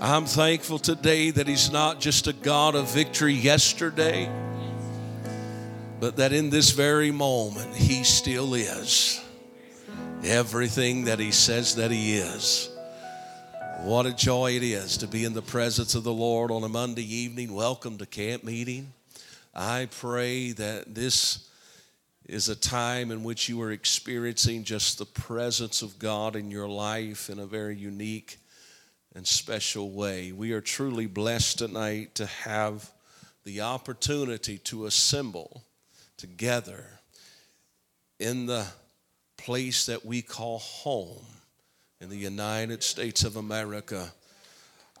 I'm thankful today that He's not just a God of victory yesterday, but that in this very moment He still is everything that He says that He is. What a joy it is to be in the presence of the Lord on a Monday evening. Welcome to camp meeting. I pray that this is a time in which you are experiencing just the presence of God in your life in a very unique and special way. We are truly blessed tonight to have the opportunity to assemble together in the place that we call home in the United States of America.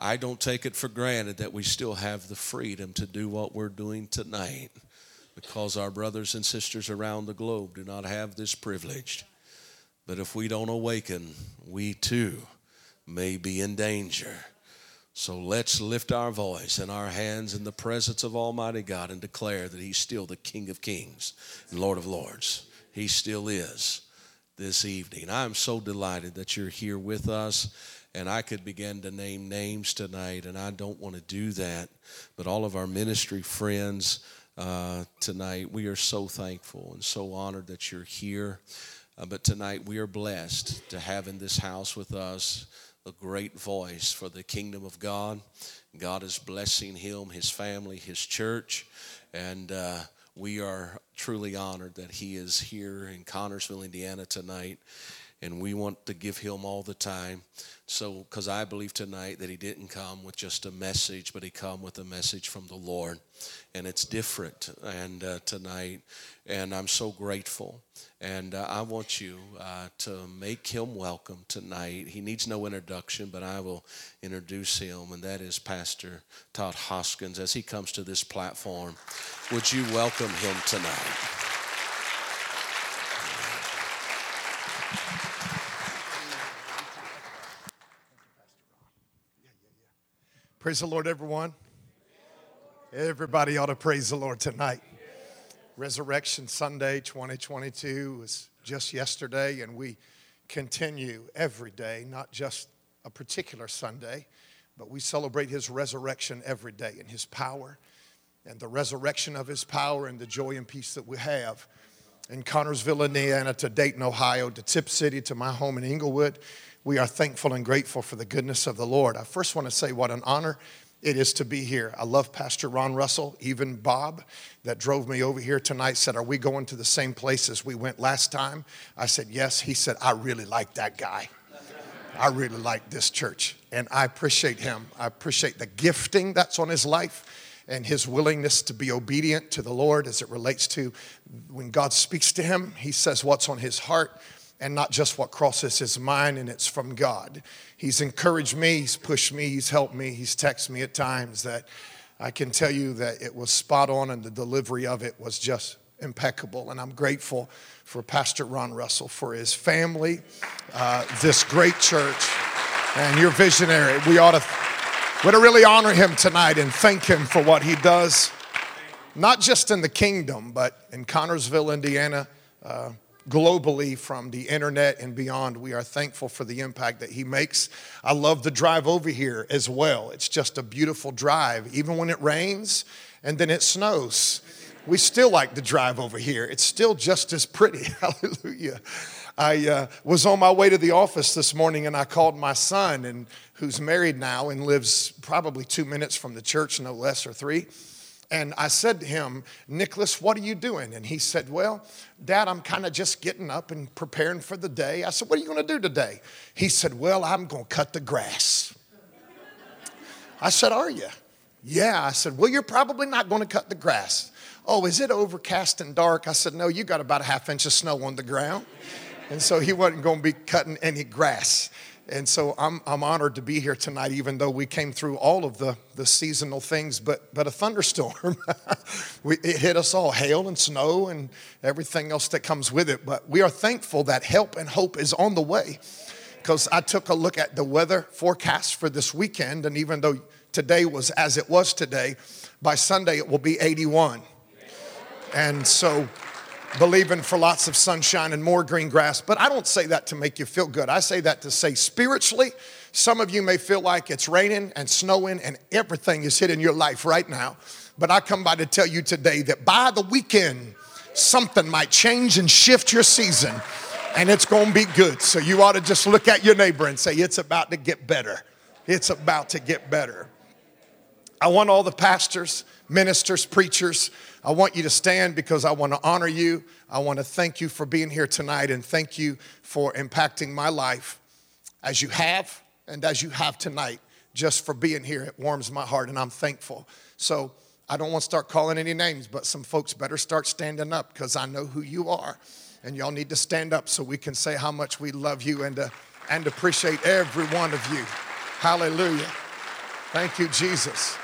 I don't take it for granted that we still have the freedom to do what we're doing tonight because our brothers and sisters around the globe do not have this privilege. But if we don't awaken, we too may be in danger. So let's lift our voice and our hands in the presence of Almighty God and declare that He's still the King of Kings and Lord of Lords. He still is this evening. I'm so delighted that you're here with us. And I could begin to name names tonight, and I don't want to do that. But all of our ministry friends, uh, tonight. We are so thankful and so honored that you're here. Uh, but tonight we are blessed to have in this house with us a great voice for the kingdom of God. God is blessing him, his family, his church, and uh, we are truly honored that he is here in Connersville, Indiana tonight. And we want to give him all the time. So, because I believe tonight that he didn't come with just a message, but he come with a message from the Lord, and it's different. And uh, tonight, and I'm so grateful. And uh, I want you uh, to make him welcome tonight. He needs no introduction, but I will introduce him, and that is Pastor Todd Hoskins. As he comes to this platform, would you welcome him tonight? Praise the Lord, everyone. Everybody ought to praise the Lord tonight. Resurrection Sunday 2022 was just yesterday, and we continue every day, not just a particular Sunday, but we celebrate His resurrection every day and His power and the resurrection of His power and the joy and peace that we have in Connersville, Indiana, to Dayton, Ohio, to Tipp City, to my home in Englewood we are thankful and grateful for the goodness of the Lord. I first want to say what an honor it is to be here. I love Pastor Ron Russell, even Bob that drove me over here tonight said, Are we going to the same place as we went last time? I said, Yes. He said, I really like that guy. I really like this church. And I appreciate him. I appreciate the gifting that's on his life and his willingness to be obedient to the Lord as it relates to when God speaks to him, he says what's on his heart and not just what crosses his mind, and it's from God. He's encouraged me, he's pushed me, he's helped me, he's texted me at times that I can tell you that it was spot on and the delivery of it was just impeccable. And I'm grateful for Pastor Ron Russell, for his family, uh, this great church, and your visionary. We ought to, we ought to really honor him tonight and thank him for what he does, not just in the kingdom, but in Connersville, Indiana. Uh, globally from the internet and beyond. We are thankful for the impact that he makes. I love the drive over here as well. It's just a beautiful drive, even when it rains and then it snows. We still like the drive over here. It's still just as pretty. Hallelujah. I uh, was on my way to the office this morning and I called my son, and who's married now and lives probably two minutes from the church, no less, or three. And I said to him, Nicholas, what are you doing? And he said, Well, Dad, I'm kind of just getting up and preparing for the day. I said, What are you going to do today? He said, Well, I'm going to cut the grass. I said, Are you? Yeah. I said, Well, you're probably not going to cut the grass. Oh, is it overcast and dark? I said, No, you got about a half inch of snow on the ground. And so he wasn't going to be cutting any grass. And so I'm, I'm honored to be here tonight, even though we came through all of the, the seasonal things, but, but a thunderstorm. we, it hit us all hail and snow and everything else that comes with it. But we are thankful that help and hope is on the way. Because I took a look at the weather forecast for this weekend, and even though today was as it was today, by Sunday it will be 81. And so believing for lots of sunshine and more green grass. But I don't say that to make you feel good. I say that to say spiritually, some of you may feel like it's raining and snowing and everything is hitting your life right now. But I come by to tell you today that by the weekend, something might change and shift your season and it's going to be good. So you ought to just look at your neighbor and say, It's about to get better. It's about to get better. I want all the pastors, ministers, preachers, I want you to stand because I want to honor you. I want to thank you for being here tonight and thank you for impacting my life as you have and as you have tonight. Just for being here, it warms my heart and I'm thankful. So I don't want to start calling any names, but some folks better start standing up because I know who you are. And y'all need to stand up so we can say how much we love you and, uh, and appreciate every one of you. Hallelujah. Thank you, Jesus.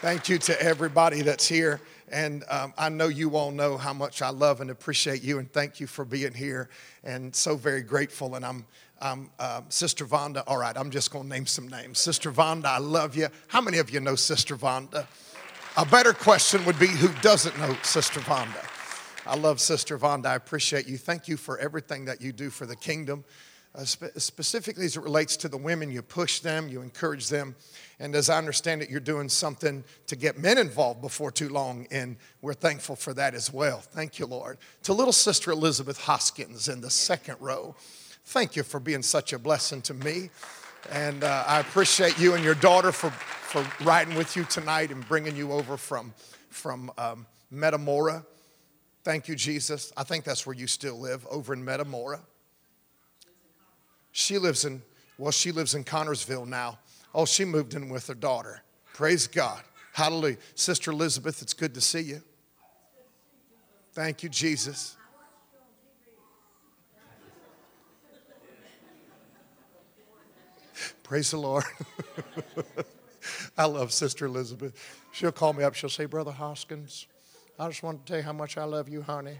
Thank you to everybody that's here. And um, I know you all know how much I love and appreciate you, and thank you for being here. And so very grateful. And I'm, I'm uh, Sister Vonda. All right, I'm just going to name some names. Sister Vonda, I love you. How many of you know Sister Vonda? A better question would be who doesn't know Sister Vonda? I love Sister Vonda. I appreciate you. Thank you for everything that you do for the kingdom. Uh, spe- specifically as it relates to the women, you push them, you encourage them. And as I understand it, you're doing something to get men involved before too long, and we're thankful for that as well. Thank you, Lord. To little sister Elizabeth Hoskins in the second row, thank you for being such a blessing to me. And uh, I appreciate you and your daughter for, for riding with you tonight and bringing you over from, from um, Metamora. Thank you, Jesus. I think that's where you still live, over in Metamora. She lives in, well, she lives in Connersville now. Oh, she moved in with her daughter. Praise God. Hallelujah. Sister Elizabeth, it's good to see you. Thank you, Jesus. Praise the Lord. I love Sister Elizabeth. She'll call me up. She'll say, Brother Hoskins, I just want to tell you how much I love you, honey.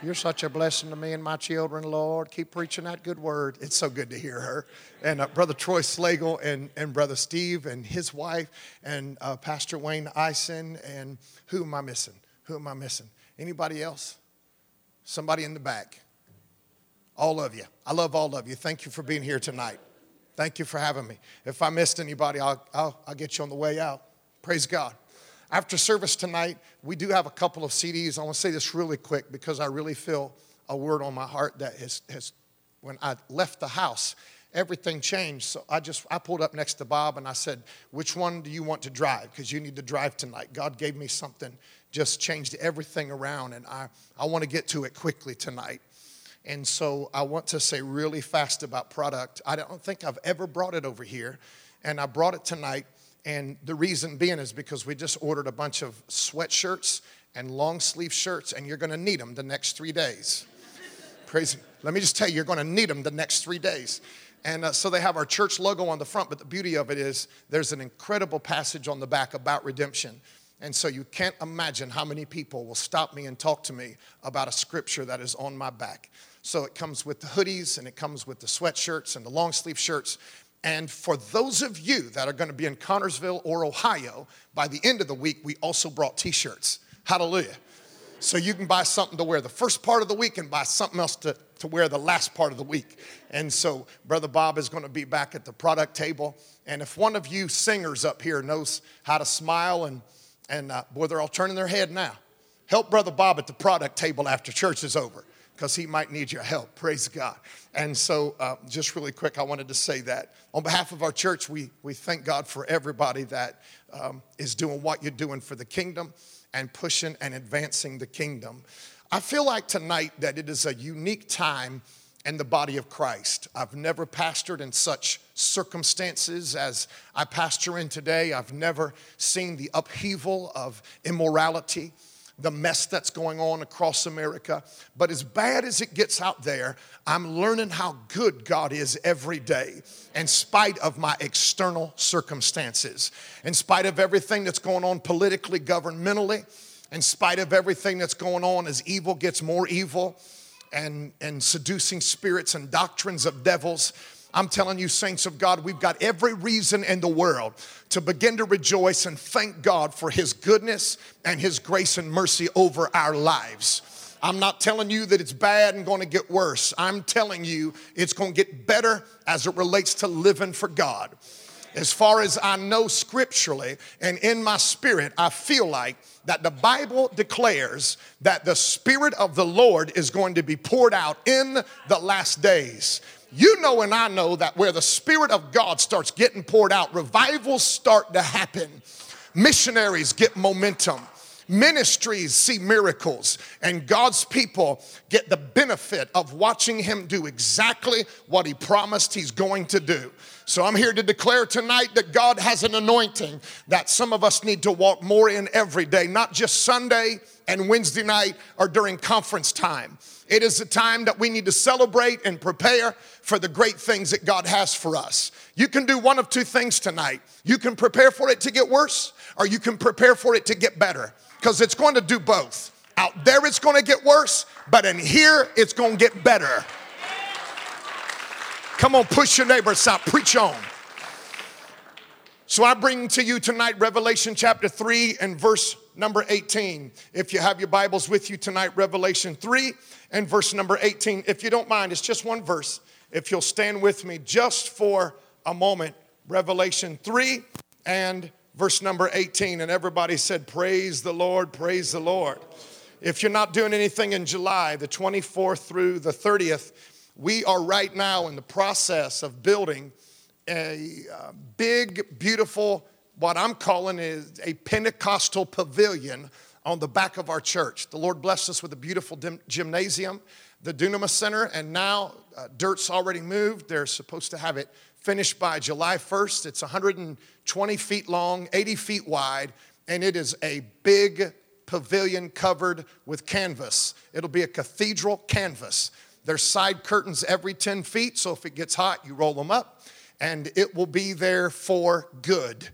You're such a blessing to me and my children, Lord. Keep preaching that good word. It's so good to hear her. And uh, Brother Troy Slagle and, and Brother Steve and his wife and uh, Pastor Wayne Eisen. And who am I missing? Who am I missing? Anybody else? Somebody in the back. All of you. I love all of you. Thank you for being here tonight. Thank you for having me. If I missed anybody, I'll, I'll, I'll get you on the way out. Praise God. After service tonight, we do have a couple of CDs. I want to say this really quick because I really feel a word on my heart that has, has when I left the house, everything changed. So I just I pulled up next to Bob and I said, "Which one do you want to drive? Because you need to drive tonight." God gave me something, just changed everything around, and I I want to get to it quickly tonight. And so I want to say really fast about product. I don't think I've ever brought it over here, and I brought it tonight and the reason being is because we just ordered a bunch of sweatshirts and long sleeve shirts, and you're to need them the next three days. Praise. Let me just tell you, you're to need them the next three days. And uh, so they have our church logo on the front, but the beauty of it is there's an incredible passage on the back about redemption. And so you can't imagine how many people will stop me and talk to me about a scripture that is on my back. So it comes with the hoodies and it comes with the sweatshirts and the long sleeve shirts. And for those of you that are going to be in Connersville or Ohio, by the end of the week, we also brought t shirts. Hallelujah. So you can buy something to wear the first part of the week and buy something else to, to wear the last part of the week. And so Brother Bob is going to be back at the product table. And if one of you singers up here knows how to smile, and, and uh, boy, they're all turning their head now, help Brother Bob at the product table after church is over because he might need your help. Praise God. And so, uh, just really quick, I wanted to say that. On behalf of our church, we, we thank God for everybody that um, is doing what you're doing for the kingdom and pushing and advancing the kingdom. I feel like tonight that it is a unique time in the body of Christ. I've never pastored in such circumstances as I pastor in today. I've never seen the upheaval of immorality the mess that's going on across America. But as bad as it gets out there, I'm learning how good God is every day, in spite of my external circumstances, in spite of everything that's going on politically, governmentally, in spite of everything that's going on as evil gets more evil and, and seducing spirits and doctrines of devils. I'm telling you, saints of God, we've got every reason in the world to begin to rejoice and thank God for His goodness and His grace and mercy over our lives. I'm not telling you that it's bad and going to get worse. I'm telling you it's going to get better as it relates to living for God. As far as I know scripturally and in my spirit, I feel like that the Bible declares that the Spirit of the Lord is going to be poured out in the last days. You know, and I know that where the Spirit of God starts getting poured out, revivals start to happen, missionaries get momentum ministries see miracles, and God's people get the benefit of watching Him do exactly what He promised He's going to do. So I'm here to declare tonight that God has an anointing that some of us need to walk more in every day, not just Sunday and Wednesday night or during conference time. It is a time that we need to celebrate and prepare for the great things that God has for us. You can do one of two things tonight. You can prepare for it to get worse, or you can prepare for it to get better, because it's going to do both. Out there, it's going to get worse, but in here, it's going to get better. Come on, push your neighbors out, preach on. So I bring to you tonight Revelation chapter 3 and verse number 18. If you have your Bibles with you tonight, Revelation 3 and verse number 18. If you don't mind, it's just one verse. If you'll stand with me just for a moment, Revelation 3 and verse number 18. And everybody said, Praise the Lord, praise the Lord. If you're not doing anything in July, the 24th through the 30th, we are right now in the process of building a uh, big, beautiful, what I'm calling is a Pentecostal pavilion on the back of our church. The Lord blessed us with a beautiful gymnasium, the Dunamis Center, and now uh, dirt's already moved. They're supposed to have it finished by July 1st. It's 120 feet long, 80 feet wide, and it is a big pavilion covered with canvas. It'll be a cathedral canvas. There's side curtains every 10 feet, so if it gets hot, you roll them up, and it will be there for good.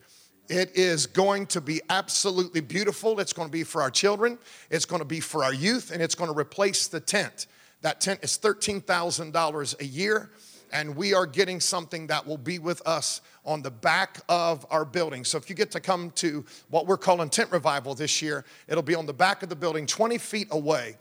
It is going to be absolutely beautiful. It's going to be for our children, it's going to be for our youth, and it's going to replace the tent. That tent is $13,000 a year, and we are getting something that will be with us on the back of our building. So if you get to come to what we're calling tent revival this year, it'll be on the back of the building, 20 feet away,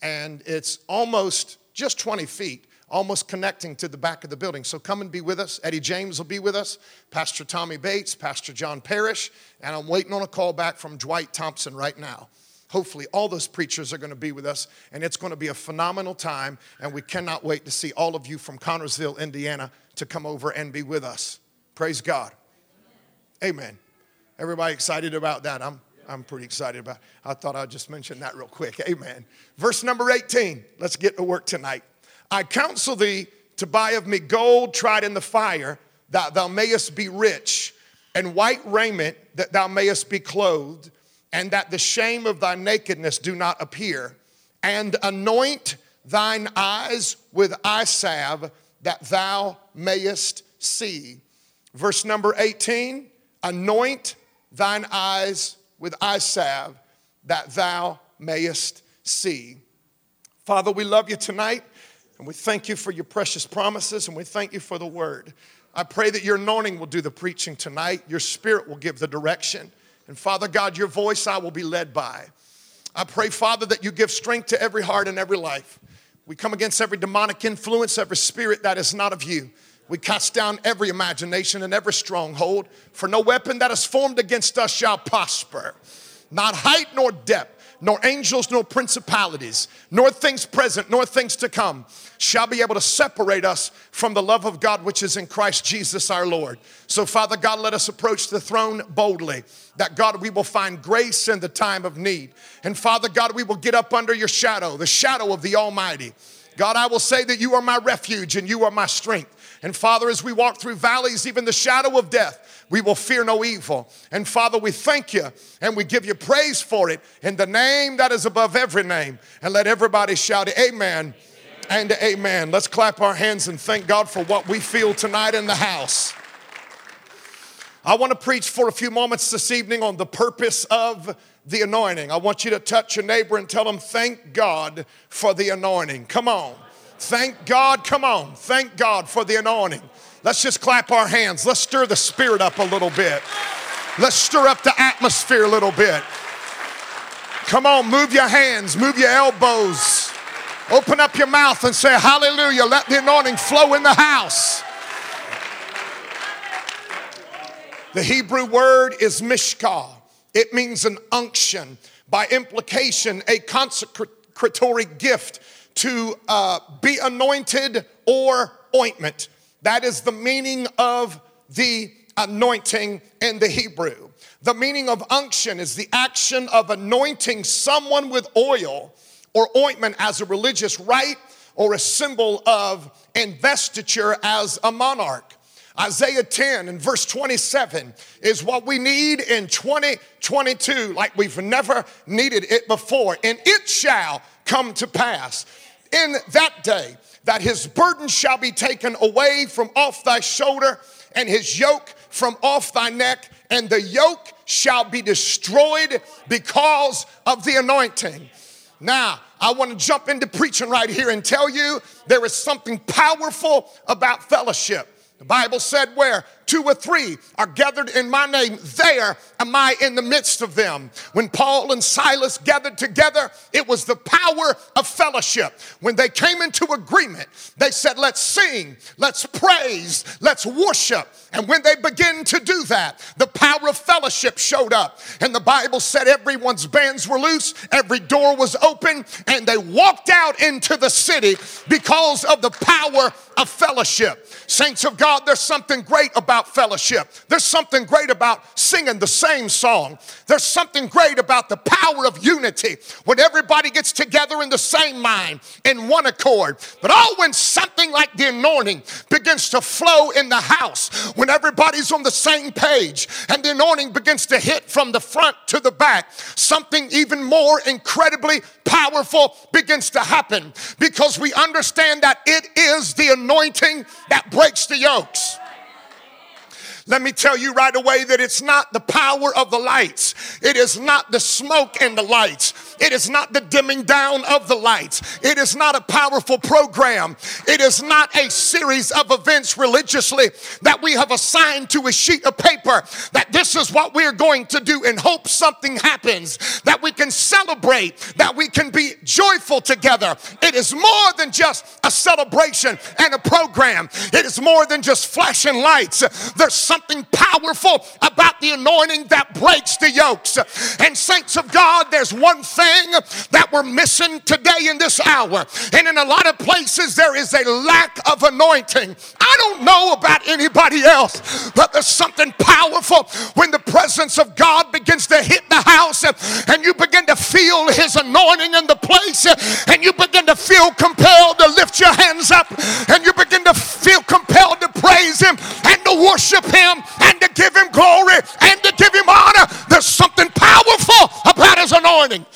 and it's almost just 20 feet, almost connecting to the back of the building. So come and be with us. Eddie James will be with us, Pastor Tommy Bates, Pastor John Parrish, and I'm waiting on a call back from Dwight Thompson right now. Hopefully, all those preachers are going to be with us, and it's going to be a phenomenal time. And we cannot wait to see all of you from Connersville, Indiana, to come over and be with us. Praise God. Amen. Everybody excited about that? I'm, I'm pretty excited about it. I thought I'd just mention that real quick. Amen. Verse number 18. Let's get to work tonight. I counsel thee to buy of me gold tried in the fire, that thou mayest be rich, and white raiment, that thou mayest be clothed, and that the shame of thy nakedness do not appear, and anoint thine eyes with eye salve, that thou mayest see. Verse number 18 anoint thine eyes with eye salve, that thou mayest see. Father, we love you tonight, and we thank you for your precious promises, and we thank you for the word. I pray that your anointing will do the preaching tonight, your spirit will give the direction, and Father God, your voice I will be led by. I pray, Father, that you give strength to every heart and every life. We come against every demonic influence, every spirit that is not of you. We cast down every imagination and every stronghold, for no weapon that is formed against us shall prosper. Not height nor depth, nor angels, nor principalities, nor things present, nor things to come shall be able to separate us from the love of God which is in Christ Jesus our Lord. So, Father God, let us approach the throne boldly, that God, we will find grace in the time of need. And Father God, we will get up under your shadow, the shadow of the Almighty. God, I will say that you are my refuge and you are my strength. And Father, as we walk through valleys, even the shadow of death, we will fear no evil. And Father, we thank you and we give you praise for it in the name that is above every name. And let everybody shout, Amen and amen. Let's clap our hands and thank God for what we feel tonight in the house. I want to preach for a few moments this evening on the purpose of the anointing. I want you to touch your neighbor and tell them, Thank God for the anointing. Come on. Thank God. Come on. Thank God for the anointing. Let's just clap our hands. Let's stir the spirit up a little bit. Let's stir up the atmosphere a little bit. Come on, move your hands, move your elbows. Open up your mouth and say, Hallelujah. Let the anointing flow in the house. The Hebrew word is mishkah, it means an unction. By implication, a consecratory gift to uh, be anointed or ointment. That is the meaning of the anointing in the Hebrew. The meaning of unction is the action of anointing someone with oil or ointment as a religious rite or a symbol of investiture as a monarch. Isaiah 10 and verse 27 is what we need in 2022 like we've never needed it before. And it shall come to pass in that day that his burden shall be taken away from off thy shoulder and his yoke from off thy neck, and the yoke shall be destroyed because of the anointing. Now, I want to jump into preaching right here and tell you there is something powerful about fellowship. The Bible said, where two or three are gathered in my name, there am I in the midst of them. When Paul and Silas gathered together, it was the power of fellowship. When they came into agreement, they said, Let's sing, let's praise, let's worship. And when they began to do that, the power of fellowship showed up. And the Bible said everyone's bands were loose, every door was open, and they walked out into the city because of the power of fellowship. Saints of God, there's something great about fellowship. There's something great about singing the same song. There's something great about the power of unity when everybody gets together in the same mind, in one accord. But oh, when something like the anointing begins to flow in the house, when everybody's on the same page and the anointing begins to hit from the front to the back, something even more incredibly powerful begins to happen because we understand that it is the anointing that breaks the yokes. Let me tell you right away that it's not the power of the lights. It is not the smoke and the lights. It is not the dimming down of the lights. It is not a powerful program. It is not a series of events religiously that we have assigned to a sheet of paper that this is what we're going to do and hope something happens, that we can celebrate, that we can be joyful together. It is more than just a celebration and a program, it is more than just flashing lights. There's something powerful about the anointing that breaks the yokes. And, saints of God, there's one thing that we're missing today in this hour. And in a lot of places, there is a lack of anointing. I don't know about anybody else, but there's something powerful when the presence of God begins to hit the house and you begin to feel His anointing in the place and you begin to feel compelled to lift your hands up and you begin to feel compelled to praise Him and to worship Him and to give Him glory and to give Him honor. There's something powerful about His anointing.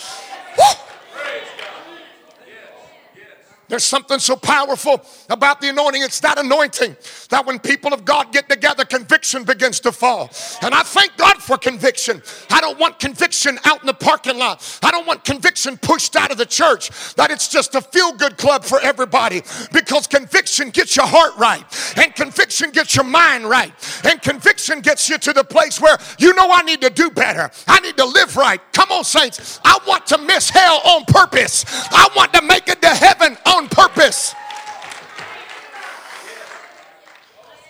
There's something so powerful about the anointing. It's that anointing that when people of God get together, conviction begins to fall. And I thank God for conviction. I don't want conviction out in the parking lot. I don't want conviction pushed out of the church, that it's just a feel good club for everybody. Because conviction gets your heart right, and conviction gets your mind right, and conviction gets you to the place where you know I need to do better. I need to live right. Come on, saints. I want to miss hell on purpose, I want to make it to heaven on purpose.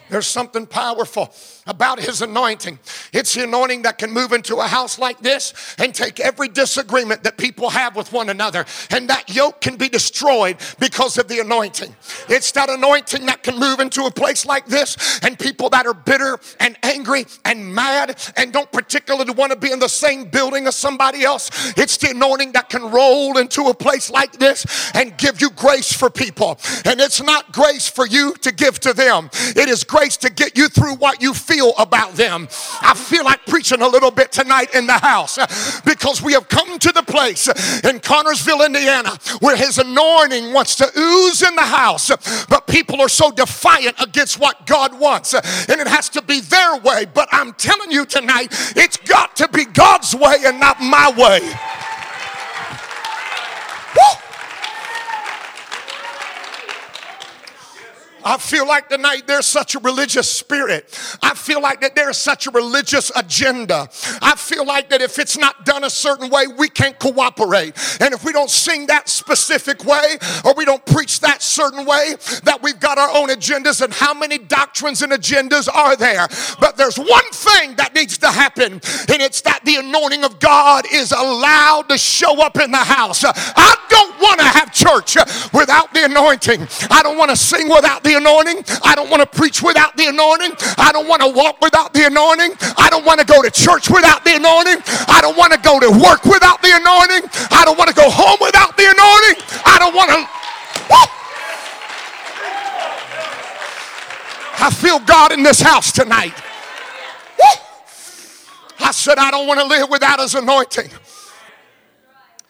There's something powerful about his anointing. It's the anointing that can move into a house like this and take every disagreement that people have with one another, and that yoke can be destroyed because of the anointing. It's that anointing that can move into a place like this, and people that are bitter and angry and mad and don't particularly want to be in the same building as somebody else. It's the anointing that can roll into a place like this and give you grace for people. And it's not grace for you to give to them, it is grace to get you through what you feel feel about them. I feel like preaching a little bit tonight in the house because we have come to the place in Connersville, Indiana, where His anointing wants to ooze in the house, but people are so defiant against what God wants, and it has to be their way. But I'm telling you tonight, it's got to be God's way and not my way. I feel like tonight there's such a religious spirit. I feel like that there's such a religious agenda. I feel like that if it's not done a certain way, we can't cooperate. And if we don't sing that specific way or we don't preach that certain way, that we've got our own agendas. And how many doctrines and agendas are there? But there's one thing that needs to happen, and it's that the anointing of God is allowed to show up in the house. I don't want to have church without the anointing. I don't want to sing without the anointing. I don't want to preach without the anointing. I don't want to walk without the anointing. I don't want to go to church without the anointing. I don't want to go to work without the anointing. I don't want to go home without the anointing. I don't want to. I feel God in this house tonight. I said, I don't want to live without his anointing.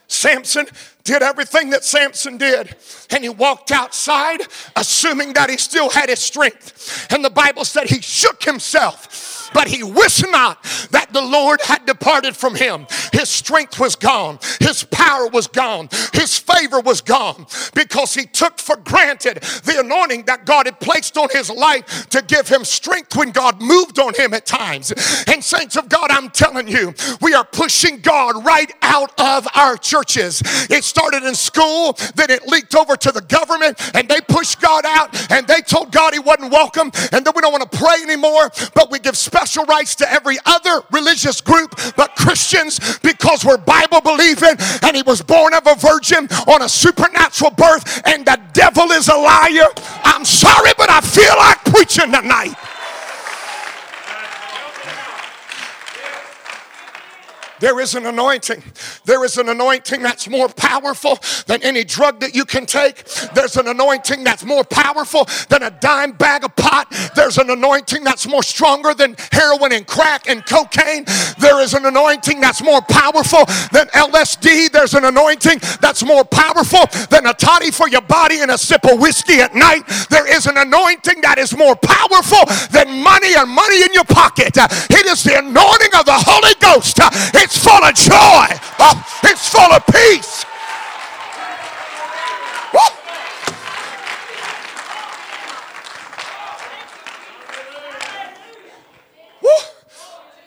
Samson did everything that Samson did. And he walked outside, assuming that he still had his strength. And the Bible said he shook himself but he wist not that the Lord had departed from him. His strength was gone, his power was gone, his favor was gone because he took for granted the anointing that God had placed on his life to give him strength when God moved on him at times. And, saints of God, I'm telling you, we are pushing God right out of our churches. It started in school, then it leaked over to the government, and they pushed God out and they told God he wasn't welcome, and then we don't want to pray anymore, but we give special special rights to every other religious group but Christians because we're Bible believing and he was born of a virgin on a supernatural birth and the devil is a liar. I'm sorry, but I feel like preaching tonight. There is an anointing. There is an anointing that's more powerful than any drug that you can take. There's an anointing that's more powerful than a dime bag of pot. There's an anointing that's more stronger than heroin and crack and cocaine. There is an anointing that's more powerful than LSD. There's an anointing that's more powerful than a toddy for your body and a sip of whiskey at night. There is an anointing that is more powerful than money and money in your pocket. It is the anointing of the Holy Ghost. It's full of joy. It's full of peace.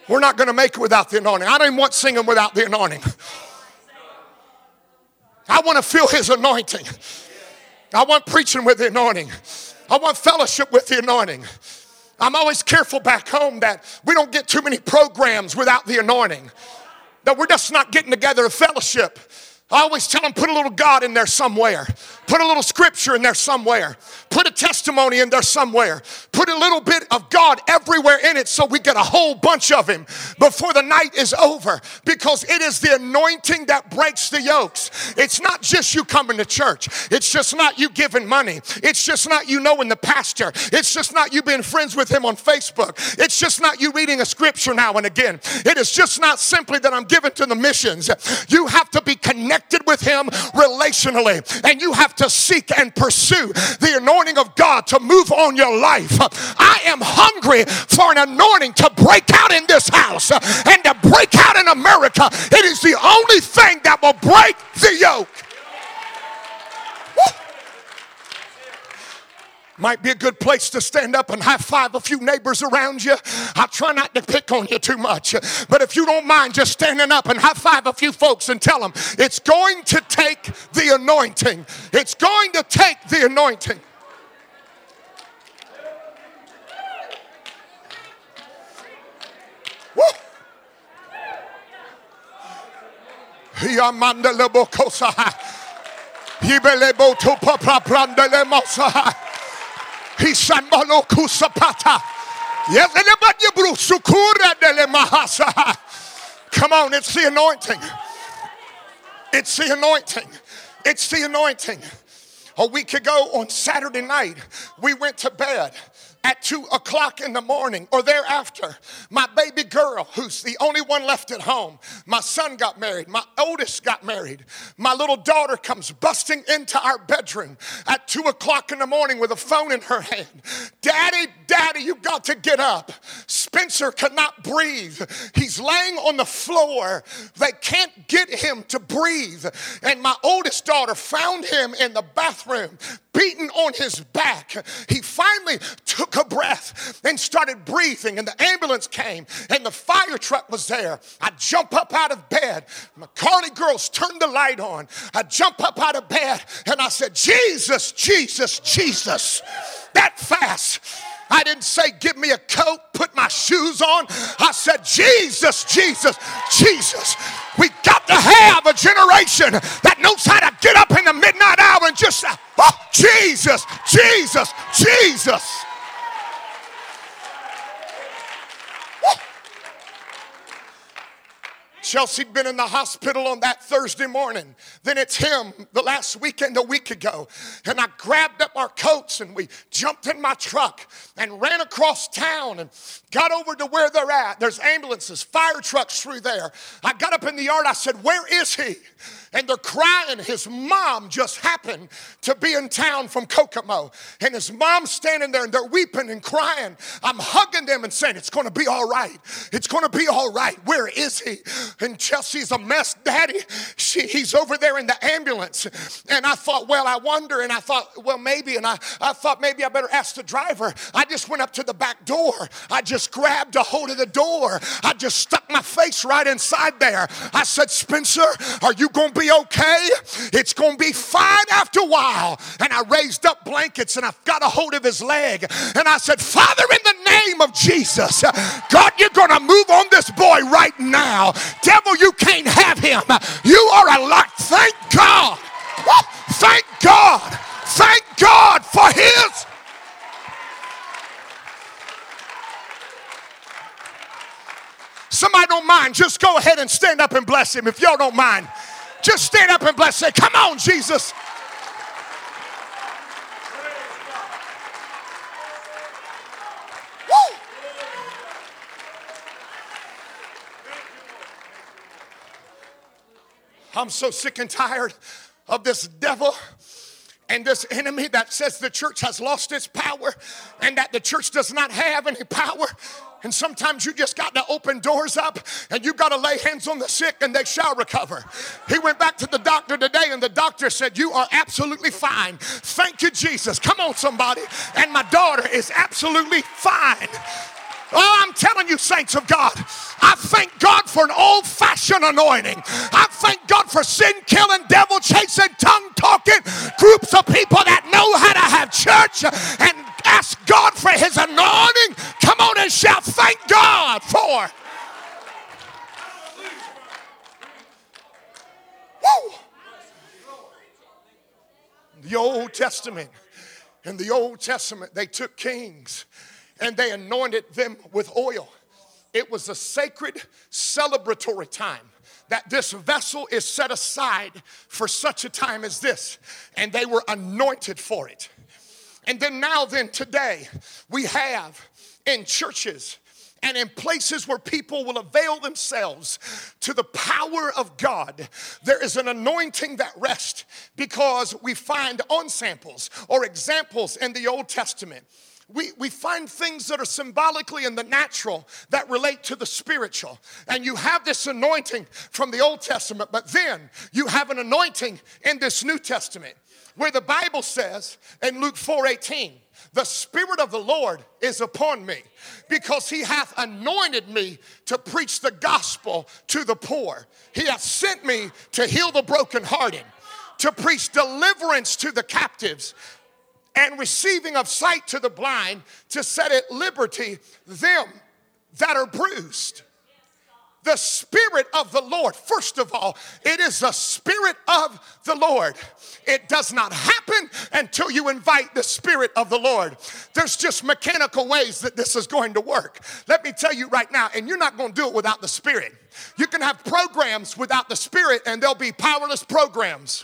We're not going to make it without the anointing. I don't want singing without the anointing. I want to feel his anointing. I want preaching with the anointing. I want fellowship with the anointing. I'm always careful back home that we don't get too many programs without the anointing that we're just not getting together to fellowship. I always tell them put a little God in there somewhere. Put a little scripture in there somewhere. Put a testimony in there somewhere. Put a little bit of God everywhere in it so we get a whole bunch of Him before the night is over. Because it is the anointing that breaks the yokes. It's not just you coming to church, it's just not you giving money, it's just not you knowing the pastor, it's just not you being friends with him on Facebook, it's just not you reading a scripture now and again. It is just not simply that I'm given to the missions. You have to be connected with Him relationally, and you have to seek and pursue the anointing of God to move on your life. I am hungry for an anointing to break out in this house and to break out in America. It is the only thing that will break the yoke. Might be a good place to stand up and high five a few neighbors around you. I try not to pick on you too much, but if you don't mind just standing up and high five a few folks and tell them it's going to take the anointing. It's going to take the anointing. Woo! Yamanda lebo kosa. Yibelebo to papa brandele mosa. Hisambalo kusapata. Come on, it's the anointing. It's the anointing. It's the anointing. A week ago on Saturday night, we went to bed at two o'clock in the morning or thereafter. My baby girl who's the only one left at home. My son got married. My oldest got married. My little daughter comes busting into our bedroom at two o'clock in the morning with a phone in her hand. Daddy, Daddy, you got to get up. Spencer cannot breathe. He's laying on the floor. They can't get him to breathe. And my oldest daughter found him in the bathroom, beaten on his back. He finally took a breath and started breathing, and the ambulance came, and the fire truck was there. I jump up out of bed. My Carly girls turned the light on. I jump up out of bed, and I said, Jesus, Jesus, Jesus. That fast. I didn't say, give me a coat, put my shoes on. I said, Jesus, Jesus, Jesus. We got to have a generation that knows how to get up in the midnight hour and just, oh, Jesus, Jesus, Jesus. Chelsea'd been in the hospital on that Thursday morning. Then it's him the last weekend, a week ago. And I grabbed up our coats and we jumped in my truck and ran across town and got over to where they're at. There's ambulances, fire trucks through there. I got up in the yard. I said, Where is he? and they're crying. His mom just happened to be in town from Kokomo, and his mom's standing there and they're weeping and crying. I'm hugging them and saying, It's gonna be all right. It's gonna be all right. Where is he? And Chelsea's a mess, Daddy. She, he's over there in the ambulance. And I thought, Well, I wonder. And I thought, Well, maybe. And I, I thought, Maybe I better ask the driver. I just went up to the back door. I just grabbed a hold of the door. I just stuck my face right inside there. I said, Spencer, are you gonna be okay. It's going to be fine after a while. And I raised up blankets and I got a hold of his leg. And I said, Father, in the name of Jesus, God, you're going to move on this boy right now. Devil, you can't have him. You are a lot. Thank God. Thank God. Thank God for his. Somebody don't mind, just go ahead and stand up and bless him if y'all don't mind. Just stand up and bless. Say, come on, Jesus. I'm so sick and tired of this devil and this enemy that says the church has lost its power and that the church does not have any power. And sometimes you just got to open doors up and you got to lay hands on the sick and they shall recover. He went back to the doctor today and the doctor said, You are absolutely fine. Thank you, Jesus. Come on, somebody. And my daughter is absolutely fine. Oh, I'm telling you, saints of God, I thank God for an old fashioned anointing. I thank God for sin killing, devil chasing, Testament. In the Old Testament, they took kings and they anointed them with oil. It was a sacred celebratory time that this vessel is set aside for such a time as this, and they were anointed for it. And then, now, then, today, we have in churches and in places where people will avail themselves to the power of God, there is an anointing that rests because we find on samples or examples in the Old Testament we, we find things that are symbolically in the natural that relate to the spiritual. And you have this anointing from the Old Testament, but then you have an anointing in this New Testament where the Bible says in Luke 4 18, the Spirit of the Lord is upon me because he hath anointed me to preach the gospel to the poor. He hath sent me to heal the brokenhearted, to preach deliverance to the captives and receiving of sight to the blind to set at liberty them that are bruised. The Spirit of the Lord, first of all, it is the Spirit of the Lord. It does not happen until you invite the Spirit of the Lord. There's just mechanical ways that this is going to work. Let me tell you right now, and you're not going to do it without the Spirit. You can have programs without the Spirit, and they'll be powerless programs.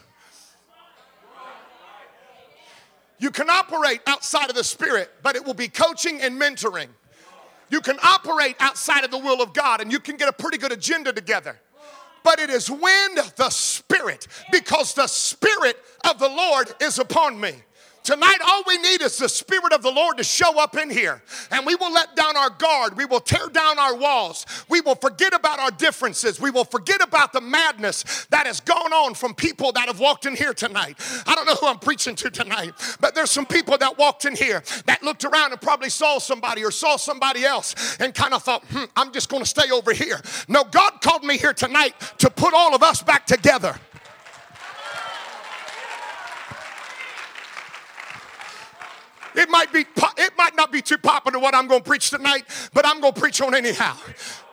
You can operate outside of the Spirit, but it will be coaching and mentoring. You can operate outside of the will of God and you can get a pretty good agenda together. But it is when the Spirit, because the Spirit of the Lord is upon me. Tonight, all we need is the Spirit of the Lord to show up in here. And we will let down our guard. We will tear down our walls. We will forget about our differences. We will forget about the madness that has gone on from people that have walked in here tonight. I don't know who I'm preaching to tonight, but there's some people that walked in here that looked around and probably saw somebody or saw somebody else and kind of thought, hmm, I'm just going to stay over here. No, God called me here tonight to put all of us back together. It might be it might not be too popular what I'm going to preach tonight, but I'm going to preach on anyhow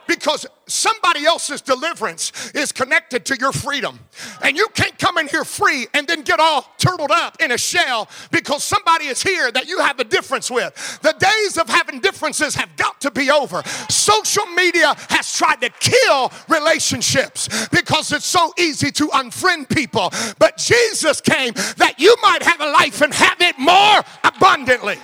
because somebody else's deliverance is connected to your freedom. And you can't come in here free and then get all turtled up in a shell because somebody is here that you have a difference with. The days of having differences have got to be over. Social media has tried to kill relationships because it's so easy to unfriend people. But Jesus came that you might have a life and have it more abundantly.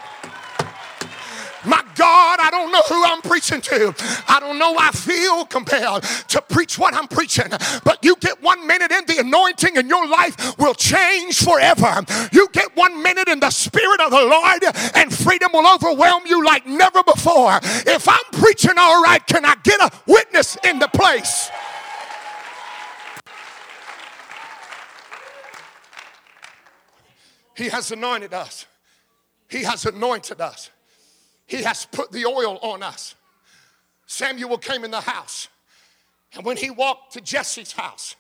My God, I don't know who I'm preaching to. I don't know. I feel compelled to preach what I'm preaching. But you get one minute in the anointing and your life will change forever. You get one minute in the Spirit of the Lord and freedom will overwhelm you like never before. If I'm preaching all right, can I get a witness in the place? He has anointed us. He has anointed us. He has put the oil on us. Samuel came in the house, and when he walked to Jesse's house,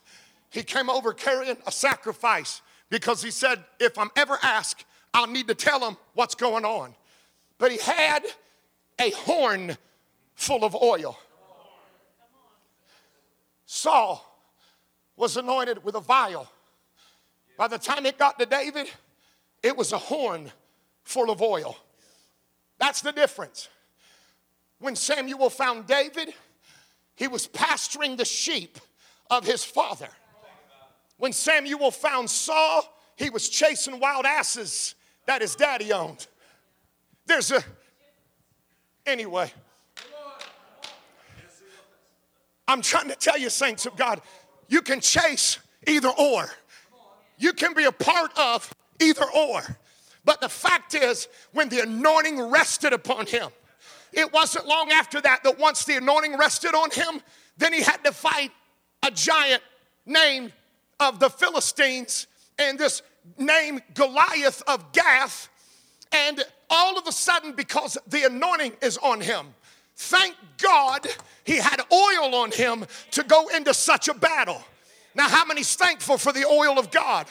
he came over carrying a sacrifice because he said, If I'm ever asked, I'll need to tell him what's going on. But he had a horn full of oil. Saul was anointed with a vial. By the time it got to David, it was a horn full of oil. That's the difference. When Samuel found David, he was pasturing the sheep of his father. When Samuel found Saul, he was chasing wild asses that his daddy owned. There's a, anyway. I'm trying to tell you, saints of God, you can chase either or. You can be a part of either or. But the fact is, when the anointing rested upon him, it wasn't long after that that once the anointing rested on him, then he had to fight a giant named of the Philistines and this name Goliath of Gath. And all of a sudden, because the anointing is on him, thank God he had oil on him to go into such a battle. Now, how many's thankful for the oil of God?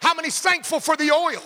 How many's thankful for the oil?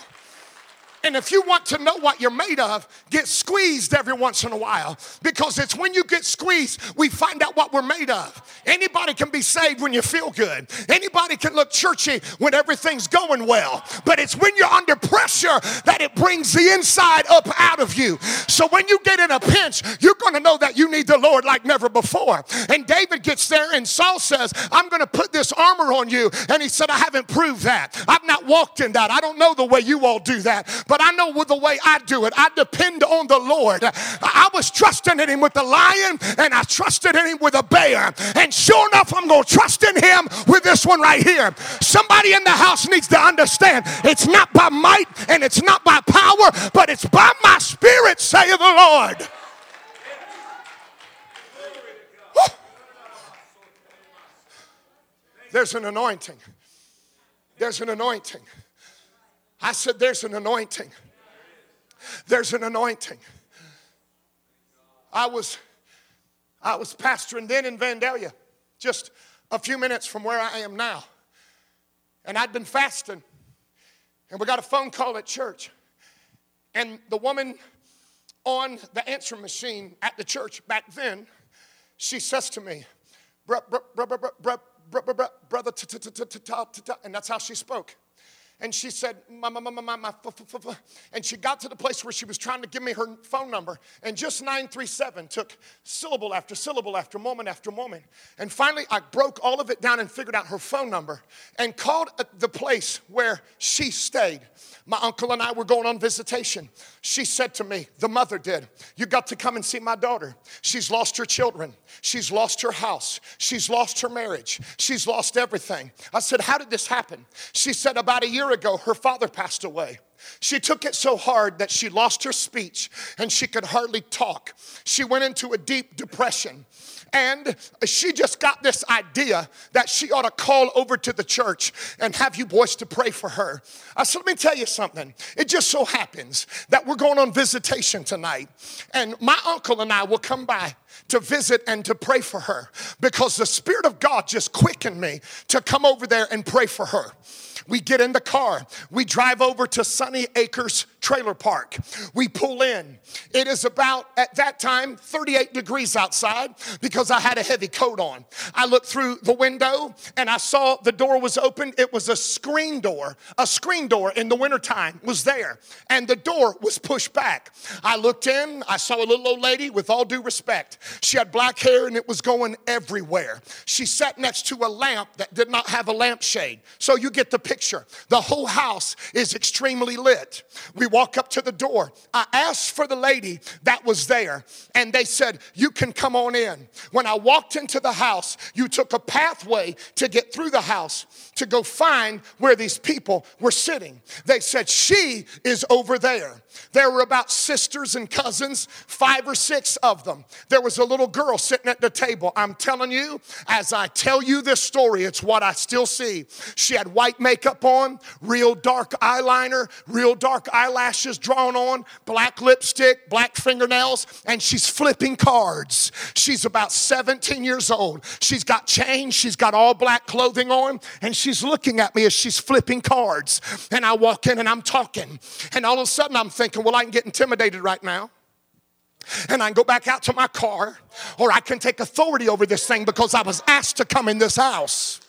And if you want to know what you're made of, get squeezed every once in a while because it's when you get squeezed we find out what we're made of. Anybody can be saved when you feel good. Anybody can look churchy when everything's going well. But it's when you're under pressure that it brings the inside up out of you. So when you get in a pinch, you're going to know that you need the Lord like never before. And David gets there and Saul says, "I'm going to put this armor on you." And he said, "I haven't proved that. I've not walked in that. I don't know the way you all do that." But but I know with the way I do it, I depend on the Lord. I was trusting in Him with the lion, and I trusted in Him with a bear. And sure enough, I'm going to trust in Him with this one right here. Somebody in the house needs to understand it's not by might and it's not by power, but it's by my spirit, saith the Lord. There's an anointing. There's an anointing. I said, There's an anointing. There's an anointing. I was, I was pastoring then in Vandalia, just a few minutes from where I am now. And I'd been fasting. And we got a phone call at church. And the woman on the answer machine at the church back then, she says to me, brother, and that's how she spoke. And she said, my, my, my, my, and she got to the place where she was trying to give me her phone number, and just 937 took syllable after syllable after moment after moment. And finally, I broke all of it down and figured out her phone number and called the place where she stayed. My uncle and I were going on visitation. She said to me, the mother did, You got to come and see my daughter. She's lost her children. She's lost her house. She's lost her marriage. She's lost everything. I said, How did this happen? She said, About a year ago, her father passed away. She took it so hard that she lost her speech and she could hardly talk. She went into a deep depression. And she just got this idea that she ought to call over to the church and have you boys to pray for her. Uh, I said, let me tell you something. It just so happens that we're going on visitation tonight, and my uncle and I will come by to visit and to pray for her because the Spirit of God just quickened me to come over there and pray for her. We get in the car. We drive over to Sunny Acres Trailer Park. We pull in. It is about, at that time, 38 degrees outside because I had a heavy coat on. I looked through the window and I saw the door was open. It was a screen door. A screen door in the wintertime was there, and the door was pushed back. I looked in. I saw a little old lady, with all due respect. She had black hair and it was going everywhere. She sat next to a lamp that did not have a lampshade. So you get the picture. The whole house is extremely lit. We walk up to the door. I asked for the lady that was there, and they said, You can come on in. When I walked into the house, you took a pathway to get through the house to go find where these people were sitting. They said, She is over there. There were about sisters and cousins, five or six of them. There was a little girl sitting at the table. I'm telling you, as I tell you this story, it's what I still see. She had white makeup on, real dark eyeliner, real dark eyelashes drawn on, black lipstick, black fingernails, and she's flipping cards. She's about 17 years old. She's got chains, she's got all black clothing on, and she's looking at me as she's flipping cards. And I walk in and I'm talking, and all of a sudden I'm thinking, well, I can get intimidated right now. And I can go back out to my car, or I can take authority over this thing because I was asked to come in this house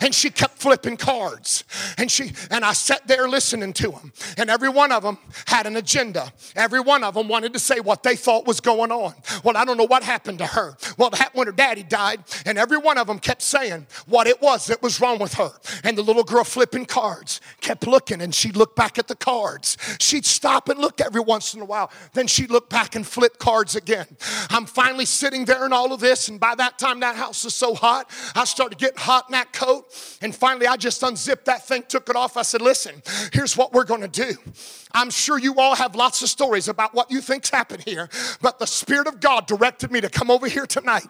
and she kept flipping cards. And she and i sat there listening to them and every one of them had an agenda. Every one of them wanted to say what they thought was going on. Well i don't know what happened to her. Well happened when her daddy died and every one of them kept saying what it was that was wrong with her. And the little girl flipping cards kept looking and she'd look back at the cards. She'd stop and look every once in a while. Then she'd look back and flip cards again. I'm finally sitting there in all of this and by that time that house is so hot i started getting hot in that coat. And finally, I just unzipped that thing, took it off. I said, Listen, here's what we're going to do. I'm sure you all have lots of stories about what you think's happened here, but the Spirit of God directed me to come over here tonight.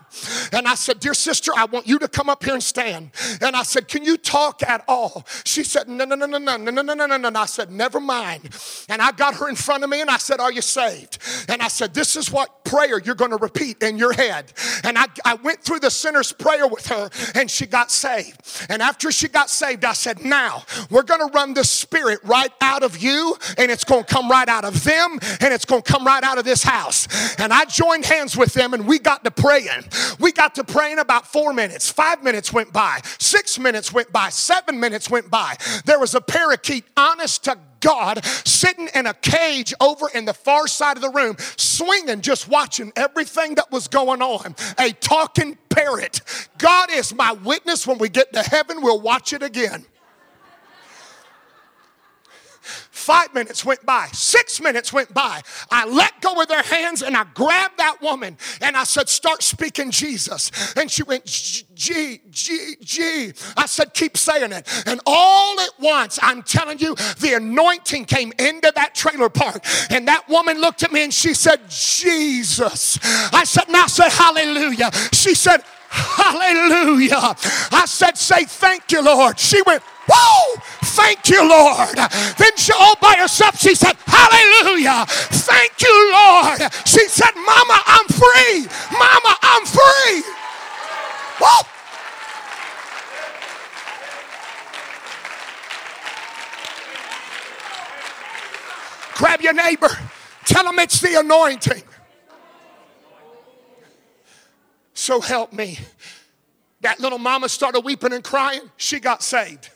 And I said, Dear sister, I want you to come up here and stand. And I said, Can you talk at all? She said, No, no, no, no, no, no, no, no, no, no, no. I said, Never mind. And I got her in front of me and I said, Are you saved? And I said, This is what prayer you're going to repeat in your head. And I, I went through the sinner's prayer with her and she got saved. And after she got saved, I said, Now we're going to run the Spirit right out of you and it's going to come right out of them and it's going to come right out of this house. And I joined hands with them and we got to praying. We got to praying about four minutes. Five minutes went by. Six minutes went by. Seven minutes went by. There was a parakeet, honest to God sitting in a cage over in the far side of the room, swinging, just watching everything that was going on. A talking parrot. God is my witness. When we get to heaven, we'll watch it again. Five minutes went by. Six minutes went by. I let go of their hands and I grabbed that woman and I said, Start speaking Jesus. And she went, G, G, G. I said, Keep saying it. And all at once, I'm telling you, the anointing came into that trailer park. And that woman looked at me and she said, Jesus. I said, Now say hallelujah. She said, Hallelujah. I said, Say thank you, Lord. She went, Whoa! Thank you, Lord. Then she all by herself, she said, Hallelujah. Thank you, Lord. She said, Mama, I'm free. Mama, I'm free. Whoa! Grab your neighbor. Tell them it's the anointing. So help me. That little mama started weeping and crying. She got saved.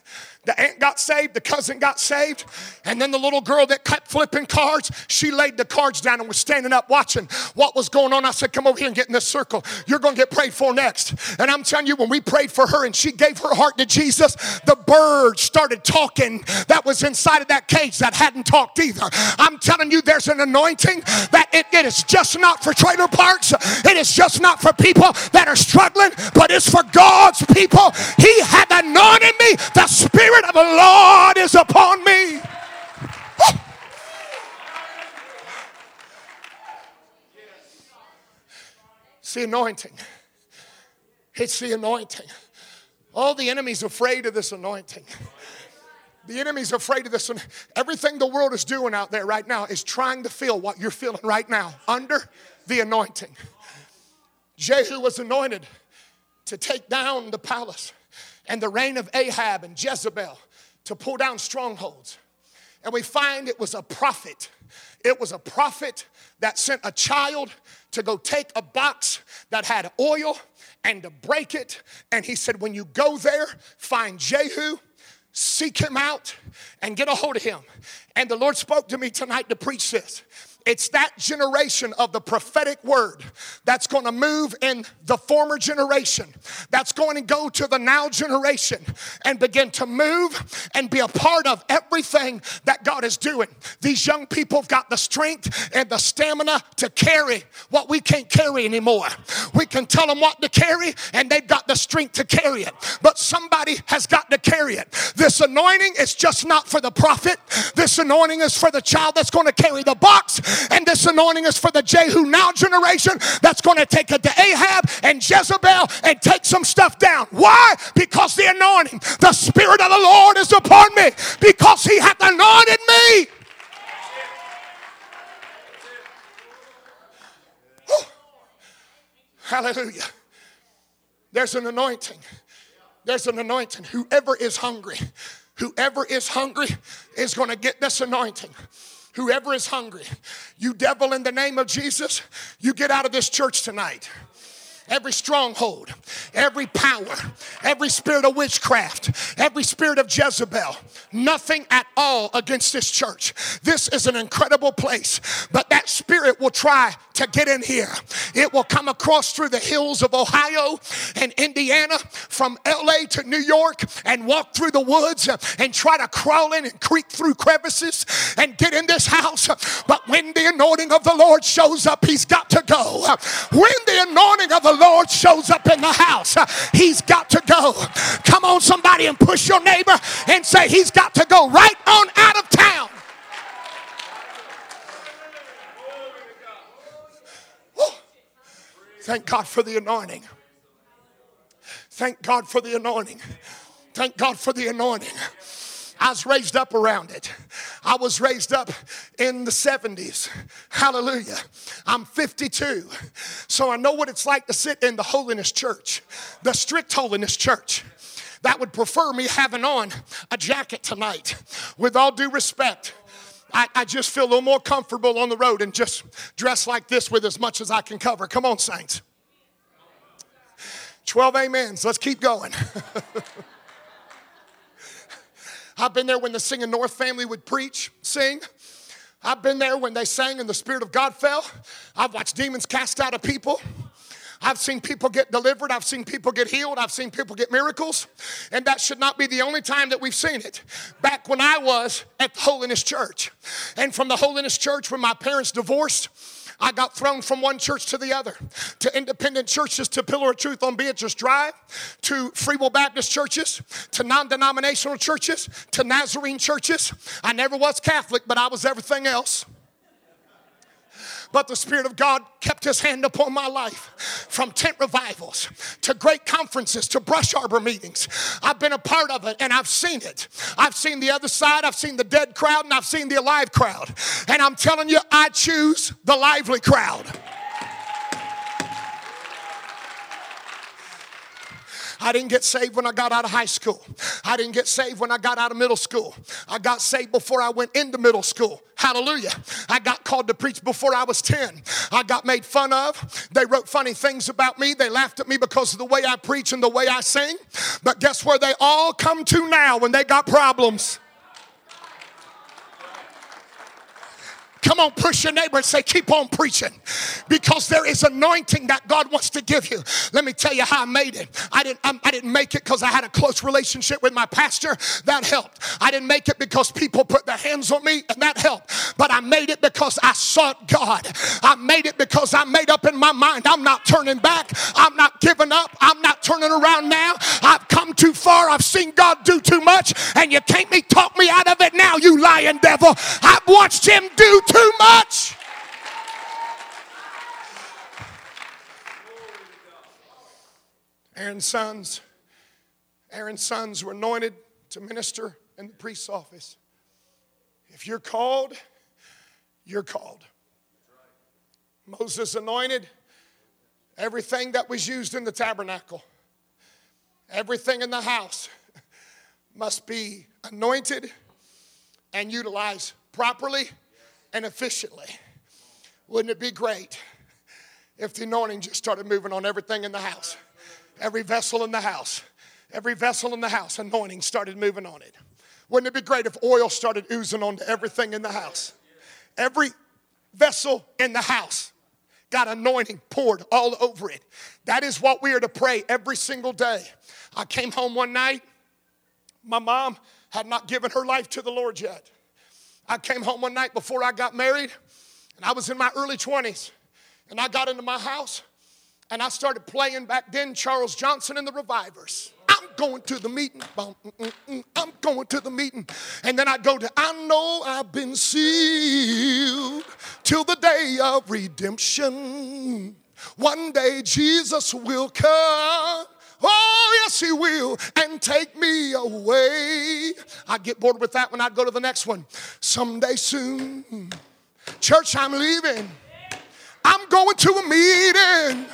The aunt got saved, the cousin got saved, and then the little girl that kept flipping cards, she laid the cards down and was standing up watching what was going on. I said, Come over here and get in this circle. You're going to get prayed for next. And I'm telling you, when we prayed for her and she gave her heart to Jesus, the bird started talking that was inside of that cage that hadn't talked either. I'm telling you, there's an anointing that it, it is just not for trailer parks, it is just not for people that are struggling, but it's for God's people. He had anointed me. The Spirit of the Lord is upon me. It's the anointing. It's the anointing. All the enemy's afraid of this anointing. The enemy's afraid of this. Everything the world is doing out there right now is trying to feel what you're feeling right now under the anointing. Jehu was anointed to take down the palace and the reign of Ahab and Jezebel to pull down strongholds. And we find it was a prophet. It was a prophet that sent a child to go take a box that had oil and to break it. And he said, When you go there, find Jehu, seek him out, and get a hold of him. And the Lord spoke to me tonight to preach this. It's that generation of the prophetic word that's going to move in the former generation, that's going to go to the now generation and begin to move and be a part of everything that God is doing. These young people have got the strength and the stamina to carry what we can't carry anymore. We can tell them what to carry, and they've got the strength to carry it. But somebody has got to carry it. This anointing is just not for the prophet, this anointing is for the child that's going to carry the box and this anointing is for the Jehu now generation that's going to take it to Ahab and Jezebel and take some stuff down. Why? Because the anointing, the Spirit of the Lord is upon me because He hath anointed me. Hallelujah. There's an anointing. There's an anointing. Whoever is hungry, whoever is hungry is going to get this anointing. Whoever is hungry, you devil in the name of Jesus, you get out of this church tonight every stronghold, every power, every spirit of witchcraft, every spirit of Jezebel, nothing at all against this church. This is an incredible place, but that spirit will try to get in here. It will come across through the hills of Ohio and Indiana, from LA to New York, and walk through the woods and try to crawl in and creep through crevices and get in this house. But when the anointing of the Lord shows up, he's got to go. When the anointing of the Lord shows up in the house, he's got to go. Come on, somebody, and push your neighbor and say, He's got to go right on out of town. Thank God for the anointing. Thank God for the anointing. Thank God for the anointing. I was raised up around it. I was raised up in the 70s. Hallelujah. I'm 52. So I know what it's like to sit in the holiness church, the strict holiness church that would prefer me having on a jacket tonight. With all due respect, I, I, just feel a little more comfortable on the road and just dress like this with as much as I can cover. Come on, saints. 12 amens. Let's keep going. I've been there when the Singing North family would preach, sing. I've been there when they sang and the Spirit of God fell. I've watched demons cast out of people. I've seen people get delivered. I've seen people get healed. I've seen people get miracles. And that should not be the only time that we've seen it. Back when I was at the Holiness Church. And from the Holiness Church, when my parents divorced, I got thrown from one church to the other, to independent churches, to Pillar of Truth on Beatrice Drive, to Free Will Baptist churches, to non denominational churches, to Nazarene churches. I never was Catholic, but I was everything else. But the Spirit of God kept His hand upon my life from tent revivals to great conferences to brush arbor meetings. I've been a part of it and I've seen it. I've seen the other side, I've seen the dead crowd, and I've seen the alive crowd. And I'm telling you, I choose the lively crowd. I didn't get saved when I got out of high school. I didn't get saved when I got out of middle school. I got saved before I went into middle school. Hallelujah. I got called to preach before I was 10. I got made fun of. They wrote funny things about me. They laughed at me because of the way I preach and the way I sing. But guess where they all come to now when they got problems? Come on, push your neighbor and say, keep on preaching. Because there is anointing that God wants to give you. Let me tell you how I made it. I didn't, I, I didn't make it because I had a close relationship with my pastor. That helped. I didn't make it because people put their hands on me, and that helped. But I made it because I sought God. I made it because I made up in my mind I'm not turning back. I'm not giving up. I'm not turning around now. I've come too far. I've seen God do too much, and you can't me talk me out of it now, you lying devil. I've watched him do too too much. Aaron's sons, Aaron's sons were anointed to minister in the priest's office. If you're called, you're called. Moses anointed everything that was used in the tabernacle, everything in the house must be anointed and utilized properly and efficiently. Wouldn't it be great if the anointing just started moving on everything in the house? Every vessel in the house, every vessel in the house, anointing started moving on it. Wouldn't it be great if oil started oozing onto everything in the house? Every vessel in the house got anointing poured all over it. That is what we are to pray every single day. I came home one night, my mom had not given her life to the Lord yet. I came home one night before I got married, and I was in my early 20s. And I got into my house, and I started playing back then Charles Johnson and the Revivers. I'm going to the meeting. Mm, mm, mm. I'm going to the meeting. And then I go to, I know I've been sealed till the day of redemption. One day Jesus will come Oh, yes, He will, and take me away. I'd get bored with that when I'd go to the next one. Someday soon, church, I'm leaving. I'm going to a meeting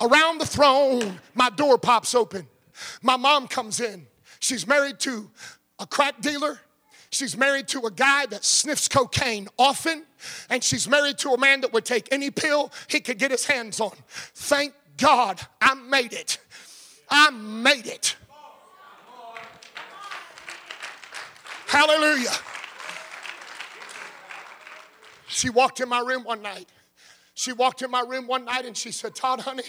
around the throne. My door pops open. My mom comes in. She's married to a crack dealer. She's married to a guy that sniffs cocaine often. And she's married to a man that would take any pill he could get his hands on. Thank God I made it. I made it. Hallelujah. She walked in my room one night. She walked in my room one night and she said, Todd, honey,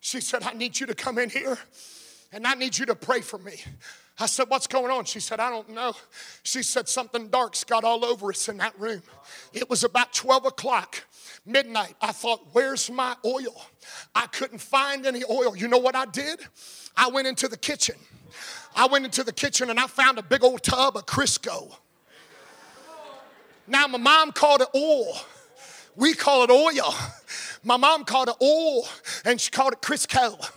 she said, I need you to come in here and I need you to pray for me. I said, What's going on? She said, I don't know. She said, Something dark's got all over us in that room. It was about 12 o'clock, midnight. I thought, Where's my oil? I couldn't find any oil. You know what I did? I went into the kitchen. I went into the kitchen and I found a big old tub of Crisco. Now, my mom called it oil. We call it oil. My mom called it oil and she called it Crisco.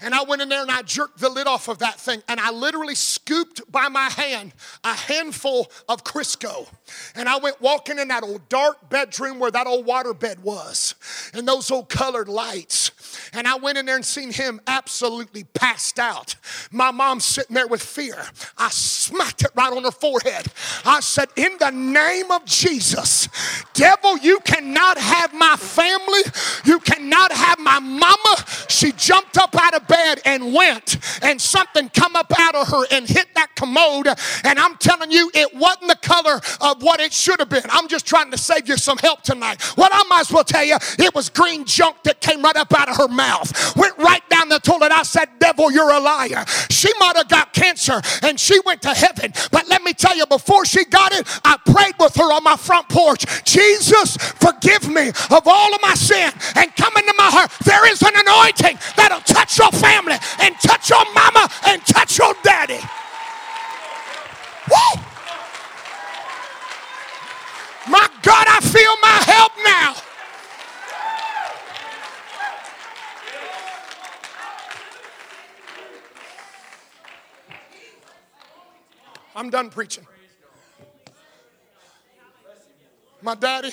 And I went in there and I jerked the lid off of that thing and I literally scooped by my hand a handful of Crisco. And I went walking in that old dark bedroom where that old water bed was and those old colored lights. And I went in there and seen him absolutely passed out. My mom sitting there with fear. I smacked it right on her forehead. I said, In the name of Jesus, devil, you cannot have my family. You cannot have my mama. She jumped up out of bed and went, and something come up out of her and hit that commode. And I'm telling you, it wasn't the color of what it should have been. I'm just trying to save you some help tonight. What I might as well tell you, it was green junk that came right up out of her mouth, went right down the toilet. I said, Devil, you're a liar. She might have got cancer and she went to heaven. But let me tell you, before she got it, I prayed with her on my front porch Jesus, forgive me of all of my sin and come into my heart. There is an anointing that'll touch your family and touch your mama and touch your daddy. Woo! My God, I feel my help now. I'm done preaching. My daddy,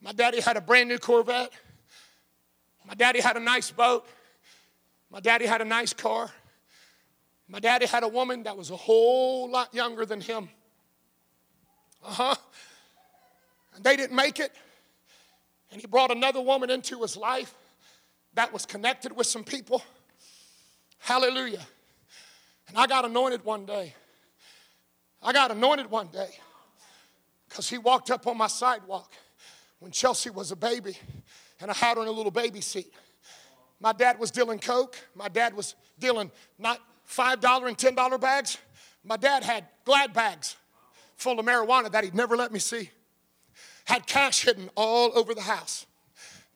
my daddy had a brand new Corvette. My daddy had a nice boat. My daddy had a nice car. My daddy had a woman that was a whole lot younger than him. Uh huh. And they didn't make it. And he brought another woman into his life that was connected with some people. Hallelujah. And I got anointed one day. I got anointed one day because he walked up on my sidewalk when Chelsea was a baby and I had her in a little baby seat. My dad was dealing coke. My dad was dealing not $5 and $10 bags. My dad had glad bags full of marijuana that he'd never let me see. Had cash hidden all over the house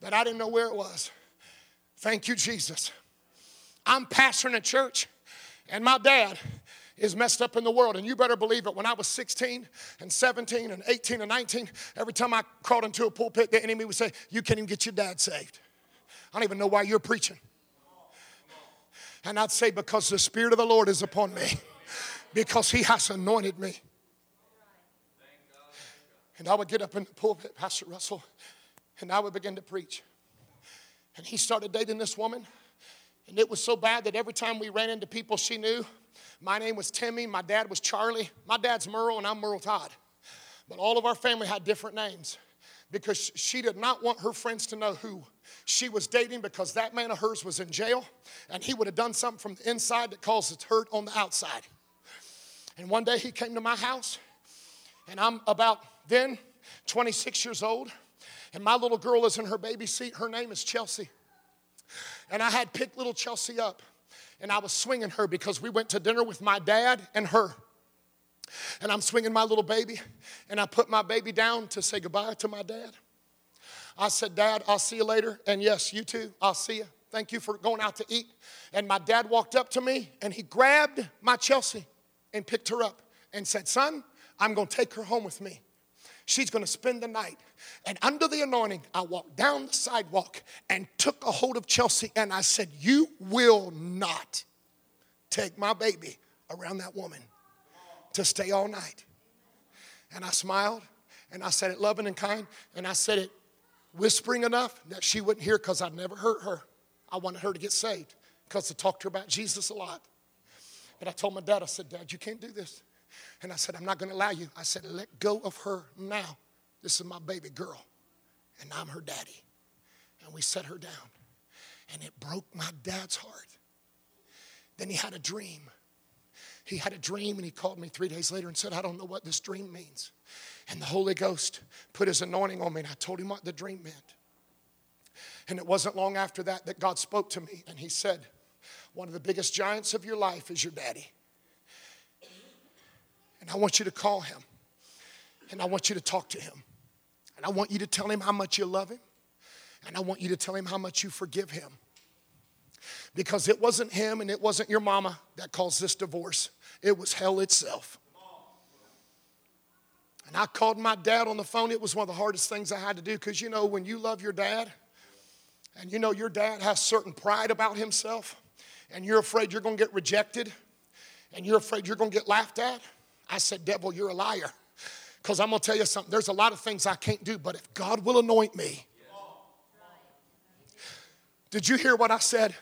that I didn't know where it was. Thank you, Jesus. I'm pastoring a church, and my dad is messed up in the world. And you better believe it. When I was 16 and 17 and 18 and 19, every time I crawled into a pulpit, the enemy would say, You can't even get your dad saved. I don't even know why you're preaching. And I'd say, Because the Spirit of the Lord is upon me, because He has anointed me. And I would get up in the pulpit, Pastor Russell, and I would begin to preach. And he started dating this woman. And it was so bad that every time we ran into people she knew, my name was Timmy, my dad was Charlie, my dad's Merle, and I'm Merle Todd. But all of our family had different names because she did not want her friends to know who she was dating because that man of hers was in jail and he would have done something from the inside that caused hurt on the outside. And one day he came to my house and I'm about then 26 years old and my little girl is in her baby seat. Her name is Chelsea. And I had picked little Chelsea up and I was swinging her because we went to dinner with my dad and her. And I'm swinging my little baby, and I put my baby down to say goodbye to my dad. I said, Dad, I'll see you later. And yes, you too, I'll see you. Thank you for going out to eat. And my dad walked up to me and he grabbed my Chelsea and picked her up and said, Son, I'm to take her home with me. She's going to spend the night. And under the anointing, I walked down the sidewalk and took a hold of Chelsea and I said, You will not take my baby around that woman to stay all night. And I smiled and I said it loving and kind and I said it whispering enough that she wouldn't hear because I'd never hurt her. I wanted her to get saved because I talked to her about Jesus a lot. But I told my dad, I said, Dad, you can't do this. And I said, I'm not going to allow you. I said, let go of her now. This is my baby girl, and I'm her daddy. And we set her down. And it broke my dad's heart. Then he had a dream. He had a dream, and he called me three days later and said, I don't know what this dream means. And the Holy Ghost put his anointing on me, and I told him what the dream meant. And it wasn't long after that that God spoke to me, and he said, One of the biggest giants of your life is your daddy. And I want you to call him. And I want you to talk to him. And I want you to tell him how much you love him. And I want you to tell him how much you forgive him. Because it wasn't him and it wasn't your mama that caused this divorce, it was hell itself. And I called my dad on the phone. It was one of the hardest things I had to do because you know, when you love your dad, and you know your dad has certain pride about himself, and you're afraid you're going to get rejected, and you're afraid you're going to get laughed at, I said, Devil, you're a liar. Because I'm going to tell you something. There's a lot of things I can't do, but if God will anoint me. Did you hear what I said?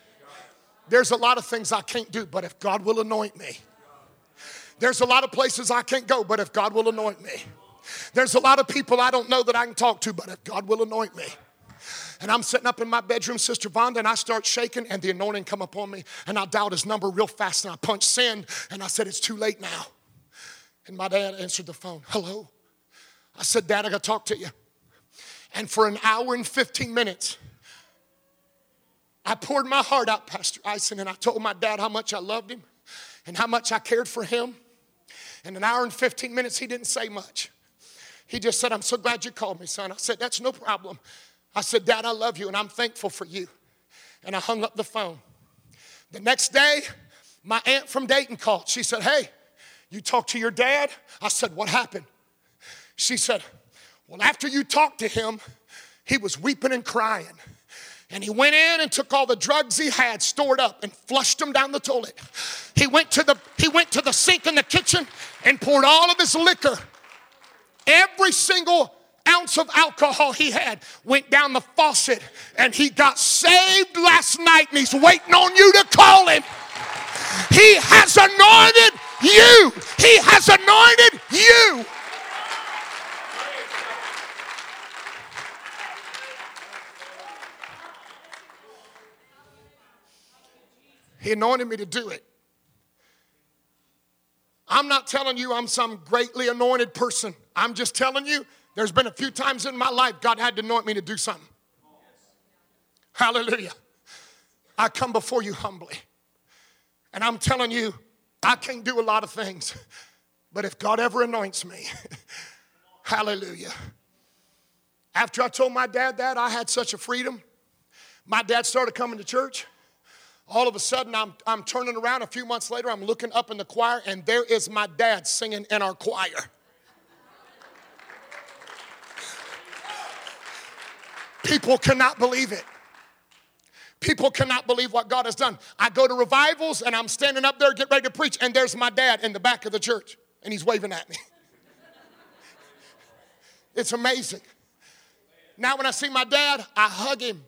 There's a lot of things I can't do, but if God will anoint me. There's a lot of places I can't go, but if God will anoint me. There's a lot of people I don't know that I can talk to, but if God will anoint me. And I'm sitting up in my bedroom, Sister Vonda, and I start shaking, and the anointing come upon me, and I dialed his number real fast, and I punched send, and I said, it's too late now. And my dad answered the phone. Hello? I said, Dad, I got to talk to you. And for an hour and 15 minutes, I poured my heart out, Pastor Ison, and I told my dad how much I loved him and how much I cared for him. In an hour and 15 minutes, he didn't say much. He just said, I'm so glad you called me, son. I said, That's no problem. I said, Dad, I love you and I'm thankful for you. And I hung up the phone. The next day, my aunt from Dayton called. She said, Hey, you talked to your dad? I said, What happened? She said, Well, after you talked to him, he was weeping and crying. And he went in and took all the drugs he had stored up and flushed them down the toilet. He went to the, he went to the sink in the kitchen and poured all of his liquor, every single ounce of alcohol he had went down the faucet and he got saved last night and he's waiting on you to call him. He has anointed you. He has anointed you. He anointed me to do it. I'm not telling you I'm some greatly anointed person. I'm just telling you there's been a few times in my life God had to anoint me to do something. Hallelujah. I come before you humbly. And I'm telling you, I can't do a lot of things. But if God ever anoints me, hallelujah. After I told my dad that, I had such a freedom. My dad started coming to church. All of a sudden, I'm, I'm turning around a few months later, I'm looking up in the choir, and there is my dad singing in our choir. People cannot believe it. People cannot believe what God has done. I go to revivals and I'm standing up there, get ready to preach, and there's my dad in the back of the church, and he's waving at me. it's amazing. Now, when I see my dad, I hug him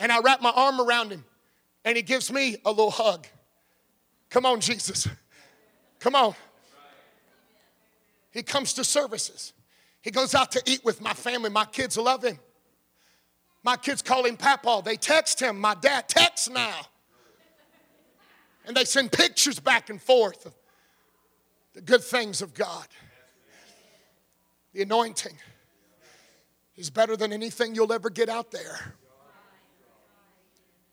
and I wrap my arm around him and he gives me a little hug. Come on, Jesus. Come on. He comes to services. He goes out to eat with my family. My kids love him. My kids call him Papa. They text him. My dad texts now. And they send pictures back and forth of the good things of God. The anointing is better than anything you'll ever get out there.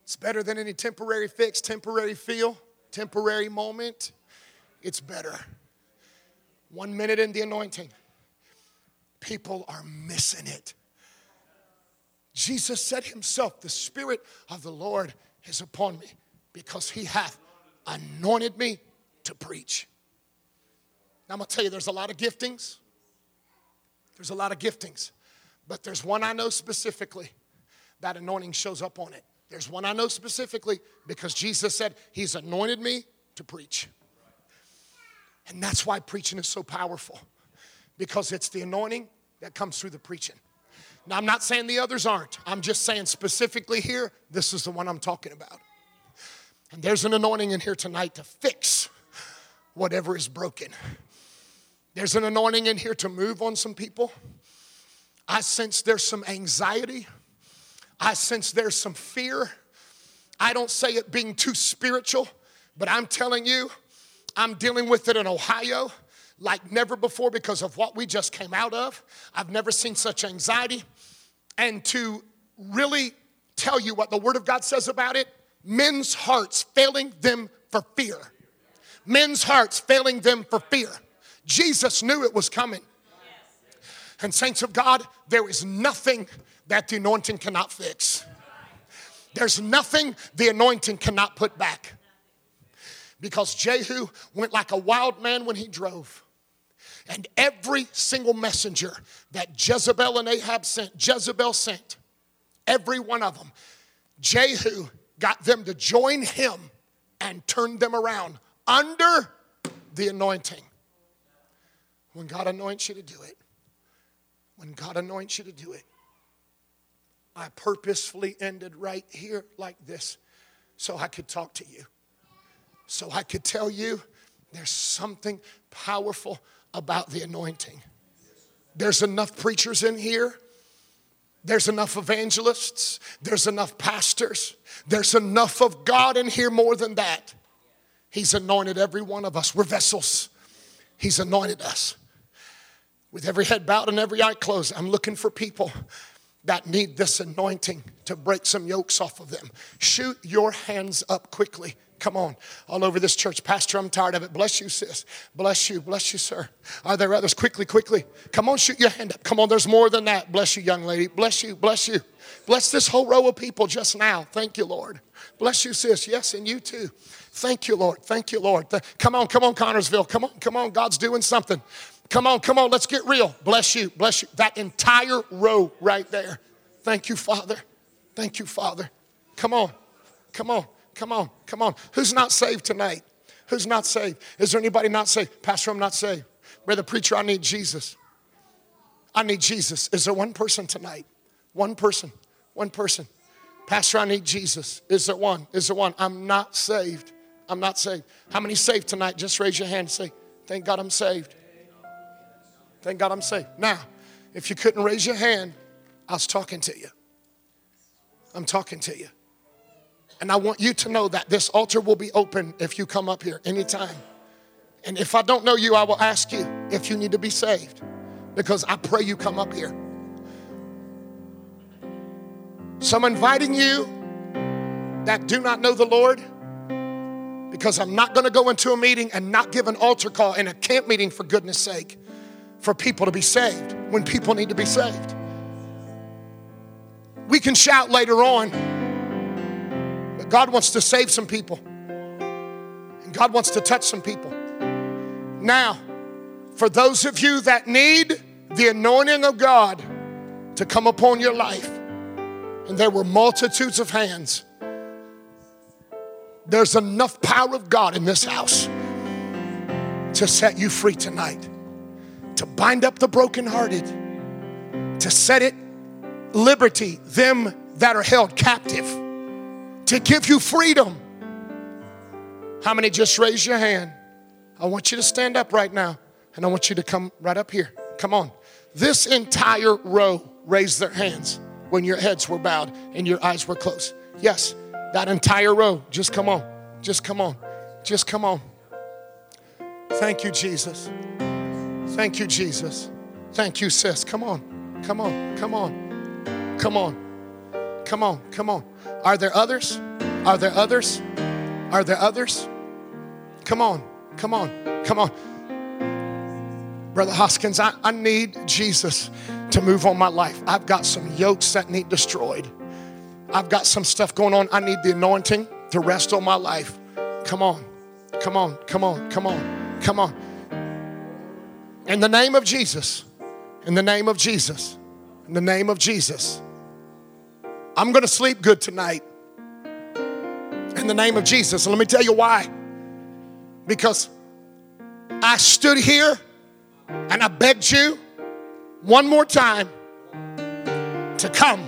It's better than any temporary fix, temporary feel, temporary moment. It's better. One minute in the anointing, people are missing it. Jesus said himself, The Spirit of the Lord is upon me because he hath anointed me to preach. Now, I'm gonna tell you, there's a lot of giftings. There's a lot of giftings, but there's one I know specifically that anointing shows up on it. There's one I know specifically because Jesus said, He's anointed me to preach. And that's why preaching is so powerful because it's the anointing that comes through the preaching. Now, I'm not saying the others aren't, I'm just saying specifically here, this is the one I'm talking about. And there's an anointing in here tonight to fix whatever is broken. There's an anointing in here to move on some people. I sense there's some anxiety I sense there's some fear. I don't say it being too spiritual, but I'm telling you, I'm dealing with it in Ohio like never before because of what we just came out of. I've never seen such anxiety. And to really tell you what the Word of God says about it, men's hearts failing them for fear. Men's hearts failing them for fear. Jesus knew it was coming. And, saints of God, there is nothing that the anointing cannot fix. There's nothing the anointing cannot put back. Because Jehu went like a wild man when he drove. And every single messenger that Jezebel and Ahab sent, Jezebel sent, every one of them, Jehu got them to join him and turned them around under the anointing. When God anoints you to do it, when God anoints you to do it, I purposefully ended right here like this so I could talk to you. So I could tell you there's something powerful about the anointing. There's enough preachers in here. There's enough evangelists. There's enough pastors. There's enough of God in here more than that. He's anointed every one of us. We're vessels. He's anointed us. With every head bowed and every eye closed, I'm looking for people that need this anointing to break some yokes off of them. Shoot your hands up quickly. Come on, all over this church. Pastor, I'm tired of it. Bless you, sis. Bless you, bless you, sir. Are there others? Quickly, quickly. Come on, shoot your hand up. Come on, there's more than that. Bless you, young lady. Bless you, bless you. Bless this whole row of people just now. Thank you, Lord. Bless you, sis. Yes, and you too. Thank you, Lord. Thank you, Lord. Come on, come on, Connersville. Come on, come on. God's doing something. Come on, come on, let's get real. Bless you, bless you. That entire row right there. Thank you, Father. Thank you, Father. Come on, come on, come on, come on. Who's not saved tonight? Who's not saved? Is there anybody not saved? Pastor, I'm not saved. Brother Preacher, I need Jesus. I need Jesus. Is there one person tonight? One person. One person. Pastor, I need Jesus. Is there one? Is there one? I'm not saved. I'm not saved. How many saved tonight? Just raise your hand and say, Thank God I'm saved. Thank God I'm saved. Now, if you couldn't raise your hand, I was talking to you. I'm talking to you. And I want you to know that this altar will be open if you come up here anytime. And if I don't know you, I will ask you if you need to be saved because I pray you come up here. So I'm inviting you that do not know the Lord because I'm not going to go into a meeting and not give an altar call in a camp meeting for goodness sake for people to be saved when people need to be saved. We can shout later on, but God wants to save some people. And God wants to touch some people. Now, for those of you that need the anointing of God to come upon your life, and there were multitudes of hands, there's enough power of God in this house to set you free tonight, to bind up the brokenhearted, to set it liberty them that are held captive, to give you freedom. How many just raise your hand? I want you to stand up right now and I want you to come right up here. Come on. This entire row raised their hands when your heads were bowed and your eyes were closed. Yes, that entire row. Just come on. Just come on. Just come on. Thank you, Jesus. Thank you, Jesus. Thank you, sis. Come on. Come on. Come on. Come on. Come on. Come on. Are there others? Are there others? Are there others? Come on. Come on, come on. Brother Hoskins, I, I need Jesus to move on my life. I've got some yokes that need destroyed. I've got some stuff going on. I need the anointing to rest on my life. Come on, come on, come on, come on, come on. In the name of Jesus, in the name of Jesus, in the name of Jesus, I'm going to sleep good tonight. In the name of Jesus. And let me tell you why because I stood here and I begged you one more time to come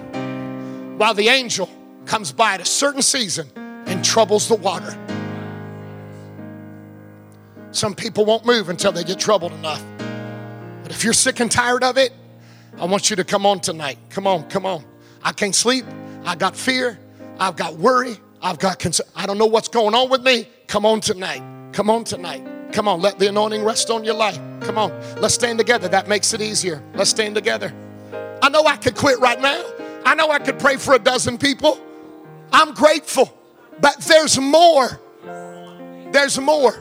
while the angel comes by at a certain season and troubles the water. Some people won't move until they get troubled enough. But if you're sick and tired of it, I want you to come on tonight. Come on, come on. I can't sleep. I got fear. I've got worry. I've got concern. I don't know what's going on with me. Come on tonight. Come on tonight. Come on, let the anointing rest on your life. Come on, let's stand together. That makes it easier. Let's stand together. I know I could quit right now. I know I could pray for a dozen people. I'm grateful, but there's more. There's more.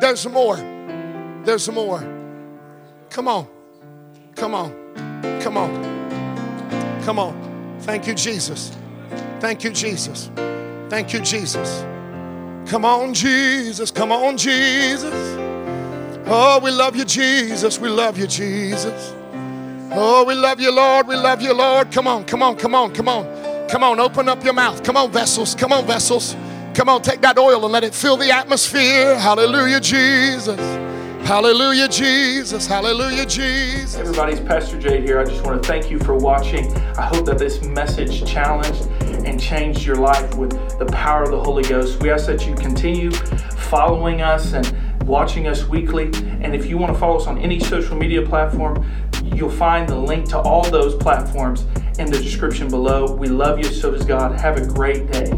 There's more. There's more. Come on. Come on. Come on. Come on. Thank you, Jesus. Thank you, Jesus. Thank you, Jesus. Come on, Jesus. Come on, Jesus. Oh, we love you, Jesus. We love you, Jesus. Oh, we love you, Lord. We love you, Lord. Come on, come on, come on, come on. Come on, open up your mouth. Come on, vessels. Come on, vessels. Come on, take that oil and let it fill the atmosphere. Hallelujah, Jesus. Hallelujah, Jesus. Hallelujah, Jesus. Everybody's Pastor Jay here. I just want to thank you for watching. I hope that this message challenged and changed your life with the power of the Holy Ghost. We ask that you continue following us and watching us weekly. And if you want to follow us on any social media platform, you'll find the link to all those platforms in the description below. We love you, so does God. Have a great day.